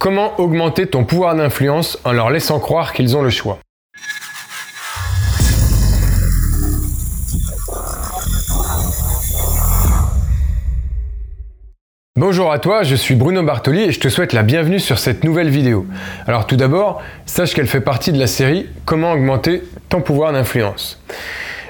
Comment augmenter ton pouvoir d'influence en leur laissant croire qu'ils ont le choix? Bonjour à toi, je suis Bruno Bartoli et je te souhaite la bienvenue sur cette nouvelle vidéo. Alors tout d'abord, sache qu'elle fait partie de la série Comment augmenter ton pouvoir d'influence.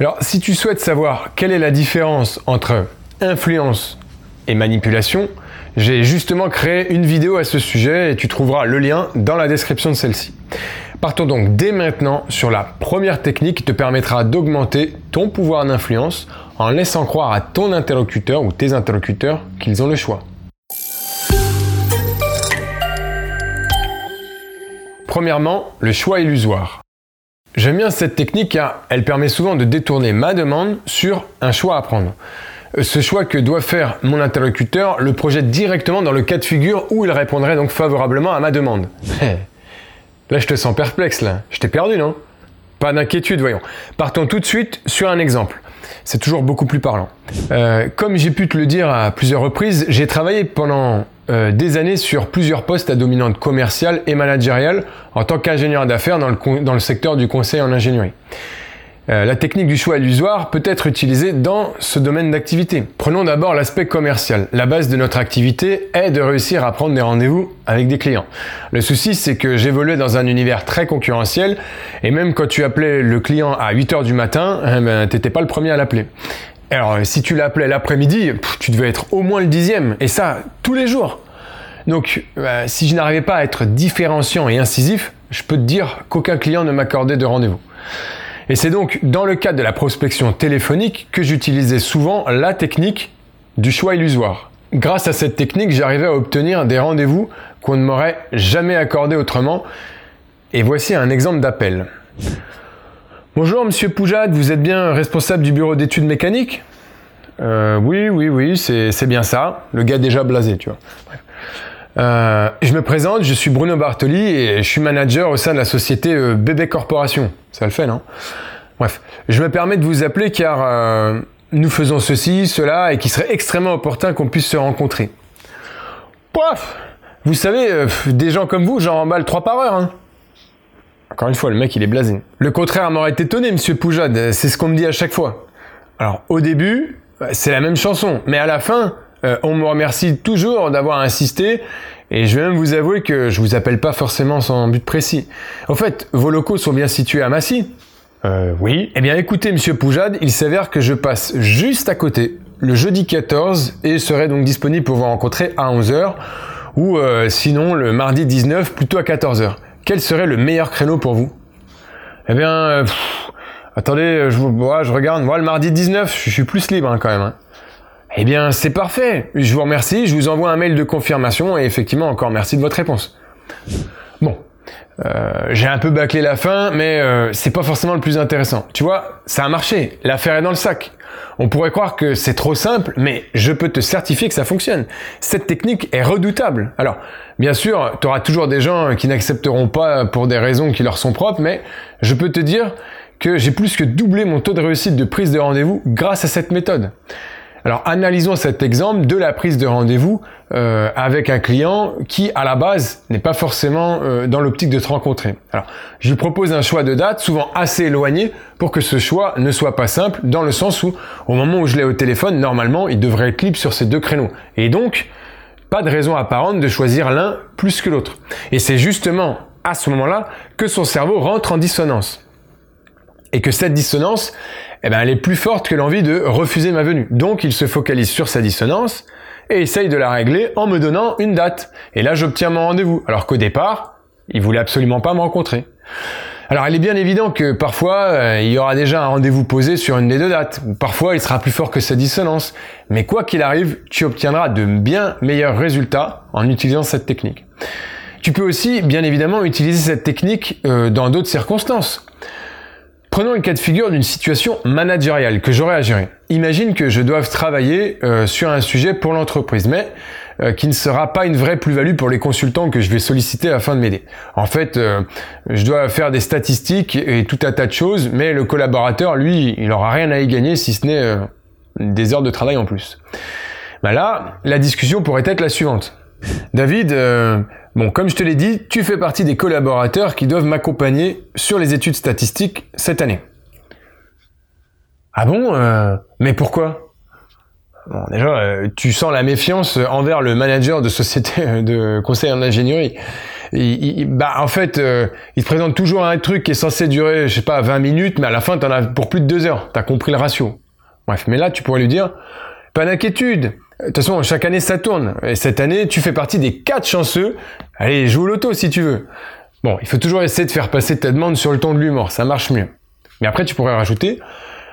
Alors si tu souhaites savoir quelle est la différence entre influence et manipulation, j'ai justement créé une vidéo à ce sujet et tu trouveras le lien dans la description de celle-ci. Partons donc dès maintenant sur la première technique qui te permettra d'augmenter ton pouvoir d'influence en laissant croire à ton interlocuteur ou tes interlocuteurs qu'ils ont le choix. Premièrement, le choix illusoire. J'aime bien cette technique car elle permet souvent de détourner ma demande sur un choix à prendre ce choix que doit faire mon interlocuteur le projette directement dans le cas de figure où il répondrait donc favorablement à ma demande. là, je te sens perplexe, là. Je t'ai perdu, non? Pas d'inquiétude, voyons. Partons tout de suite sur un exemple. C'est toujours beaucoup plus parlant. Euh, comme j'ai pu te le dire à plusieurs reprises, j'ai travaillé pendant euh, des années sur plusieurs postes à dominante commerciale et managériale en tant qu'ingénieur d'affaires dans le, dans le secteur du conseil en ingénierie. Euh, la technique du choix illusoire peut être utilisée dans ce domaine d'activité. Prenons d'abord l'aspect commercial. La base de notre activité est de réussir à prendre des rendez-vous avec des clients. Le souci, c'est que j'évoluais dans un univers très concurrentiel et même quand tu appelais le client à 8 heures du matin, eh ben, t'étais pas le premier à l'appeler. Alors, si tu l'appelais l'après-midi, tu devais être au moins le dixième, et ça, tous les jours. Donc, euh, si je n'arrivais pas à être différenciant et incisif, je peux te dire qu'aucun client ne m'accordait de rendez-vous. Et c'est donc dans le cadre de la prospection téléphonique que j'utilisais souvent la technique du choix illusoire. Grâce à cette technique, j'arrivais à obtenir des rendez-vous qu'on ne m'aurait jamais accordés autrement. Et voici un exemple d'appel. Bonjour Monsieur Poujade, vous êtes bien responsable du bureau d'études mécaniques? Euh, Oui, oui, oui, c'est bien ça. Le gars déjà blasé, tu vois. Euh, je me présente, je suis Bruno Bartoli et je suis manager au sein de la société euh, Bébé Corporation. Ça le fait, non? Bref, je me permets de vous appeler car euh, nous faisons ceci, cela et qu'il serait extrêmement opportun qu'on puisse se rencontrer. Poif Vous savez, des gens comme vous, j'en remballe trois par heure. Hein Encore une fois, le mec, il est blasé. Le contraire m'aurait étonné, monsieur Poujade, c'est ce qu'on me dit à chaque fois. Alors, au début, c'est la même chanson, mais à la fin, euh, on me remercie toujours d'avoir insisté et je vais même vous avouer que je vous appelle pas forcément sans but précis. En fait, vos locaux sont bien situés à Massy Euh, oui. Eh bien écoutez, monsieur Poujade, il s'avère que je passe juste à côté le jeudi 14 et serai donc disponible pour vous rencontrer à 11h ou euh, sinon le mardi 19 plutôt à 14h. Quel serait le meilleur créneau pour vous? Eh bien, euh, attendez, je, je regarde. Moi, le mardi 19, je suis plus libre hein, quand même. Hein. Eh bien, c'est parfait. Je vous remercie. Je vous envoie un mail de confirmation et effectivement, encore merci de votre réponse. Bon. Euh, j'ai un peu bâclé la fin, mais euh, c'est pas forcément le plus intéressant. Tu vois, ça a marché. L'affaire est dans le sac. On pourrait croire que c'est trop simple, mais je peux te certifier que ça fonctionne. Cette technique est redoutable. Alors, bien sûr, tu auras toujours des gens qui n'accepteront pas pour des raisons qui leur sont propres, mais je peux te dire que j'ai plus que doublé mon taux de réussite de prise de rendez-vous grâce à cette méthode. Alors analysons cet exemple de la prise de rendez-vous euh, avec un client qui à la base n'est pas forcément euh, dans l'optique de te rencontrer. Alors je lui propose un choix de date souvent assez éloigné pour que ce choix ne soit pas simple dans le sens où au moment où je l'ai au téléphone normalement il devrait être libre sur ces deux créneaux. Et donc pas de raison apparente de choisir l'un plus que l'autre. Et c'est justement à ce moment-là que son cerveau rentre en dissonance. Et que cette dissonance, eh ben, elle est plus forte que l'envie de refuser ma venue. Donc il se focalise sur sa dissonance et essaye de la régler en me donnant une date. Et là, j'obtiens mon rendez-vous. Alors qu'au départ, il voulait absolument pas me rencontrer. Alors, il est bien évident que parfois, euh, il y aura déjà un rendez-vous posé sur une des deux dates. Parfois, il sera plus fort que sa dissonance. Mais quoi qu'il arrive, tu obtiendras de bien meilleurs résultats en utilisant cette technique. Tu peux aussi, bien évidemment, utiliser cette technique euh, dans d'autres circonstances. Prenons le cas de figure d'une situation managériale que j'aurais à gérer. Imagine que je doive travailler euh, sur un sujet pour l'entreprise, mais euh, qui ne sera pas une vraie plus-value pour les consultants que je vais solliciter afin de m'aider. En fait, euh, je dois faire des statistiques et tout un tas de choses, mais le collaborateur, lui, il n'aura rien à y gagner si ce n'est des heures de travail en plus. Ben là, la discussion pourrait être la suivante. David, Bon, comme je te l'ai dit, tu fais partie des collaborateurs qui doivent m'accompagner sur les études statistiques cette année. Ah bon euh, Mais pourquoi? Bon, déjà, euh, tu sens la méfiance envers le manager de société de conseil en ingénierie. bah, en fait, euh, il te présente toujours un truc qui est censé durer, je sais pas, 20 minutes, mais à la fin, t'en as pour plus de 2 heures. T'as compris le ratio. Bref, mais là, tu pourrais lui dire, pas d'inquiétude. De toute façon, chaque année, ça tourne. Et cette année, tu fais partie des 4 chanceux. Allez, joue au loto si tu veux. Bon, il faut toujours essayer de faire passer ta demande sur le ton de l'humour. Ça marche mieux. Mais après, tu pourrais rajouter,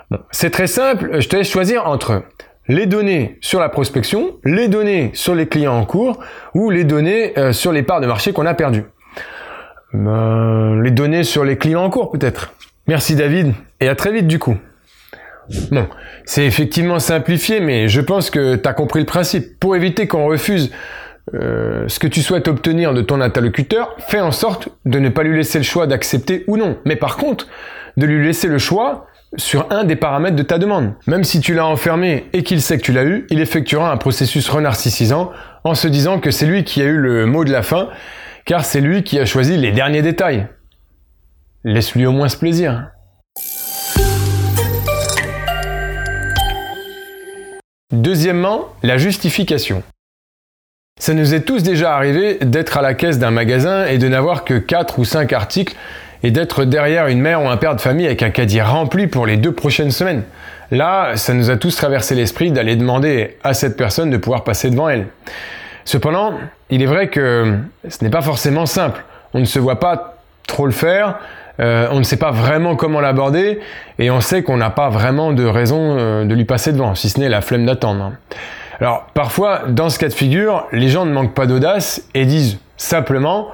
bon, c'est très simple. Je te laisse choisir entre les données sur la prospection, les données sur les clients en cours ou les données euh, sur les parts de marché qu'on a perdues. Ben, les données sur les clients en cours peut-être. Merci David et à très vite du coup. Bon, c'est effectivement simplifié, mais je pense que tu as compris le principe. Pour éviter qu'on refuse euh, ce que tu souhaites obtenir de ton interlocuteur, fais en sorte de ne pas lui laisser le choix d'accepter ou non. Mais par contre, de lui laisser le choix sur un des paramètres de ta demande. Même si tu l'as enfermé et qu'il sait que tu l'as eu, il effectuera un processus renarcissisant en se disant que c'est lui qui a eu le mot de la fin, car c'est lui qui a choisi les derniers détails. Laisse-lui au moins ce plaisir. Deuxièmement, la justification. Ça nous est tous déjà arrivé d'être à la caisse d'un magasin et de n'avoir que 4 ou 5 articles et d'être derrière une mère ou un père de famille avec un caddie rempli pour les deux prochaines semaines. Là, ça nous a tous traversé l'esprit d'aller demander à cette personne de pouvoir passer devant elle. Cependant, il est vrai que ce n'est pas forcément simple. On ne se voit pas trop le faire, euh, on ne sait pas vraiment comment l'aborder, et on sait qu'on n'a pas vraiment de raison euh, de lui passer devant, si ce n'est la flemme d'attendre. Alors parfois, dans ce cas de figure, les gens ne manquent pas d'audace et disent simplement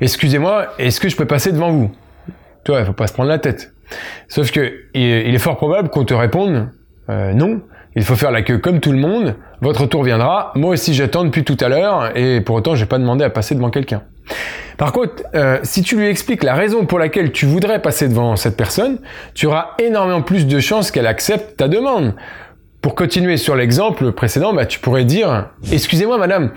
Excusez-moi, est-ce que je peux passer devant vous? Tu vois, il faut pas se prendre la tête. Sauf que il est fort probable qu'on te réponde euh, non. Il faut faire la queue comme tout le monde. Votre tour viendra. Moi aussi, j'attends depuis tout à l'heure et pour autant, j'ai pas demandé à passer devant quelqu'un. Par contre, euh, si tu lui expliques la raison pour laquelle tu voudrais passer devant cette personne, tu auras énormément plus de chances qu'elle accepte ta demande. Pour continuer sur l'exemple précédent, bah, tu pourrais dire Excusez-moi madame,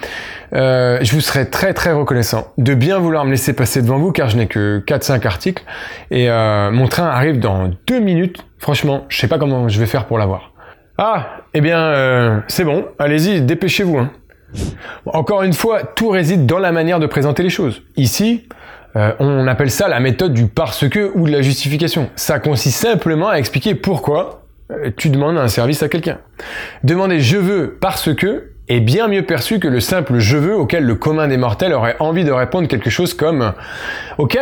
euh, je vous serais très très reconnaissant de bien vouloir me laisser passer devant vous car je n'ai que 4-5 articles et euh, mon train arrive dans 2 minutes. Franchement, je sais pas comment je vais faire pour l'avoir. Ah, eh bien euh, c'est bon, allez-y, dépêchez-vous. Hein. Encore une fois, tout réside dans la manière de présenter les choses. Ici, on appelle ça la méthode du parce que ou de la justification. Ça consiste simplement à expliquer pourquoi euh, tu demandes un service à quelqu'un. Demander je veux parce que est bien mieux perçu que le simple je veux auquel le commun des mortels aurait envie de répondre quelque chose comme ok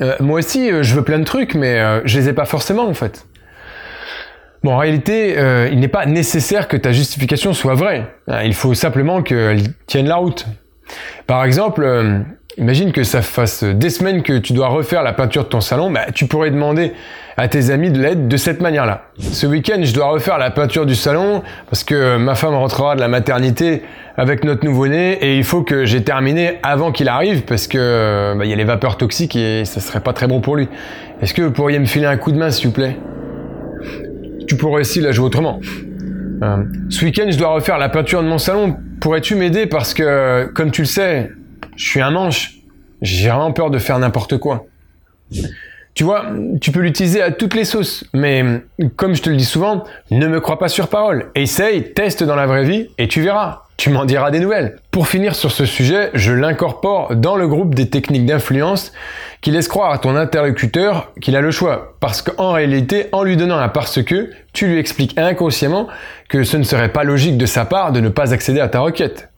euh, moi aussi euh, je veux plein de trucs mais je les ai pas forcément en fait. Bon, en réalité, il n'est pas nécessaire que ta justification soit vraie. Il faut simplement qu'elle tienne la route. Par exemple, imagine que ça fasse des semaines que tu dois refaire la peinture de ton salon, bah, tu pourrais demander à tes amis de l'aide de cette manière-là. Ce week-end, je dois refaire la peinture du salon parce que ma femme rentrera de la maternité avec notre nouveau-né et il faut que j'ai terminé avant qu'il arrive parce que bah, il y a les vapeurs toxiques et ça serait pas très bon pour lui. Est-ce que vous pourriez me filer un coup de main, s'il vous plaît? Tu pourrais aussi la jouer autrement. Euh, ce week-end, je dois refaire la peinture de mon salon. Pourrais-tu m'aider? Parce que, comme tu le sais, je suis un manche. J'ai vraiment peur de faire n'importe quoi. Tu vois, tu peux l'utiliser à toutes les sauces, mais comme je te le dis souvent, ne me crois pas sur parole. Essaye, teste dans la vraie vie et tu verras. Tu m'en diras des nouvelles. Pour finir sur ce sujet, je l'incorpore dans le groupe des techniques d'influence qui laissent croire à ton interlocuteur qu'il a le choix. Parce qu'en réalité, en lui donnant un parce que, tu lui expliques inconsciemment que ce ne serait pas logique de sa part de ne pas accéder à ta requête.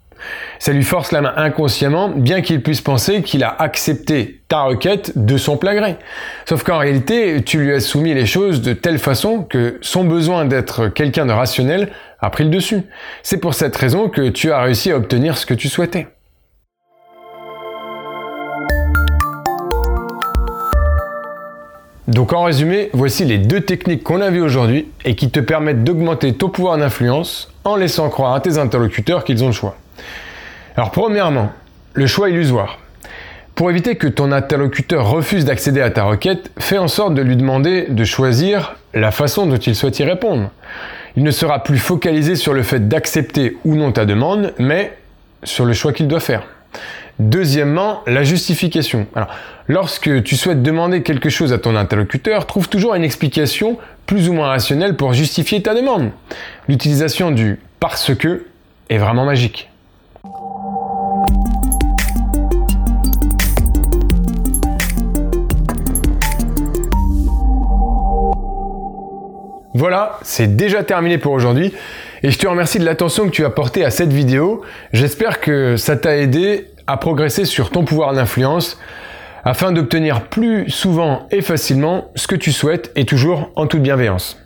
Ça lui force la main inconsciemment, bien qu'il puisse penser qu'il a accepté ta requête de son plein. Sauf qu'en réalité, tu lui as soumis les choses de telle façon que son besoin d'être quelqu'un de rationnel a pris le dessus. C'est pour cette raison que tu as réussi à obtenir ce que tu souhaitais. Donc en résumé, voici les deux techniques qu'on a vues aujourd'hui et qui te permettent d'augmenter ton pouvoir d'influence en laissant croire à tes interlocuteurs qu'ils ont le choix. Alors premièrement, le choix illusoire. Pour éviter que ton interlocuteur refuse d'accéder à ta requête, fais en sorte de lui demander de choisir la façon dont il souhaite y répondre. Il ne sera plus focalisé sur le fait d'accepter ou non ta demande, mais sur le choix qu'il doit faire. Deuxièmement, la justification. Alors, lorsque tu souhaites demander quelque chose à ton interlocuteur, trouve toujours une explication plus ou moins rationnelle pour justifier ta demande. L'utilisation du parce que est vraiment magique. Voilà, c'est déjà terminé pour aujourd'hui et je te remercie de l'attention que tu as portée à cette vidéo. J'espère que ça t'a aidé à progresser sur ton pouvoir d'influence afin d'obtenir plus souvent et facilement ce que tu souhaites et toujours en toute bienveillance.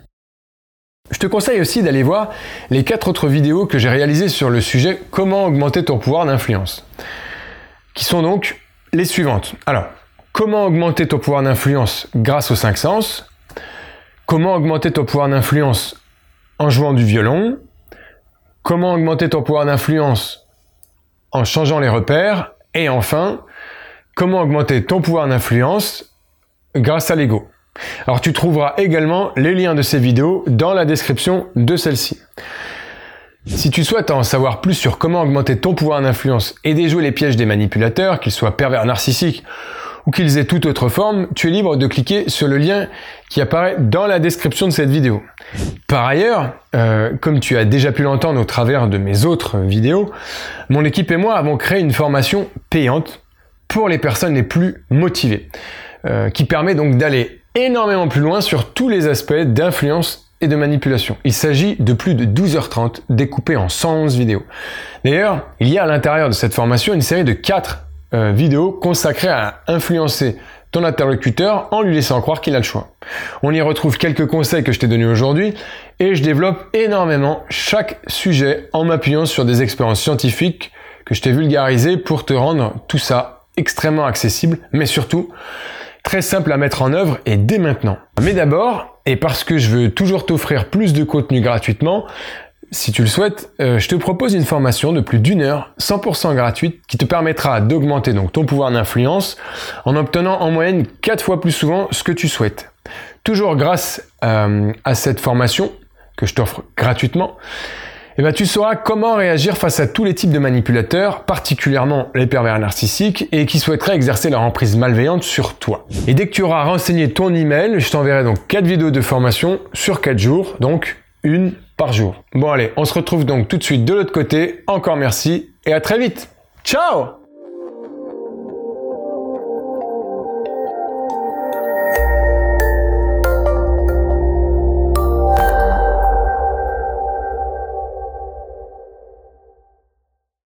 Je te conseille aussi d'aller voir les quatre autres vidéos que j'ai réalisées sur le sujet comment augmenter ton pouvoir d'influence, qui sont donc les suivantes. Alors, comment augmenter ton pouvoir d'influence grâce aux cinq sens Comment augmenter ton pouvoir d'influence en jouant du violon? Comment augmenter ton pouvoir d'influence en changeant les repères? Et enfin, comment augmenter ton pouvoir d'influence grâce à l'ego? Alors tu trouveras également les liens de ces vidéos dans la description de celle-ci. Si tu souhaites en savoir plus sur comment augmenter ton pouvoir d'influence et déjouer les pièges des manipulateurs, qu'ils soient pervers narcissiques ou qu'ils aient toute autre forme, tu es libre de cliquer sur le lien qui apparaît dans la description de cette vidéo. Par ailleurs, euh, comme tu as déjà pu l'entendre au travers de mes autres vidéos, mon équipe et moi avons créé une formation payante pour les personnes les plus motivées, euh, qui permet donc d'aller énormément plus loin sur tous les aspects d'influence et de manipulation. Il s'agit de plus de 12h30 découpées en 111 vidéos. D'ailleurs, il y a à l'intérieur de cette formation une série de 4 euh, vidéo consacrée à influencer ton interlocuteur en lui laissant croire qu'il a le choix. On y retrouve quelques conseils que je t'ai donnés aujourd'hui et je développe énormément chaque sujet en m'appuyant sur des expériences scientifiques que je t'ai vulgarisées pour te rendre tout ça extrêmement accessible, mais surtout très simple à mettre en œuvre et dès maintenant. Mais d'abord, et parce que je veux toujours t'offrir plus de contenu gratuitement, si tu le souhaites, euh, je te propose une formation de plus d'une heure, 100% gratuite, qui te permettra d'augmenter donc ton pouvoir d'influence en obtenant en moyenne 4 fois plus souvent ce que tu souhaites. Toujours grâce euh, à cette formation que je t'offre gratuitement, eh ben, tu sauras comment réagir face à tous les types de manipulateurs, particulièrement les pervers narcissiques, et qui souhaiteraient exercer leur emprise malveillante sur toi. Et dès que tu auras renseigné ton email, je t'enverrai donc 4 vidéos de formation sur 4 jours, donc une par jour. Bon allez, on se retrouve donc tout de suite de l'autre côté. Encore merci et à très vite. Ciao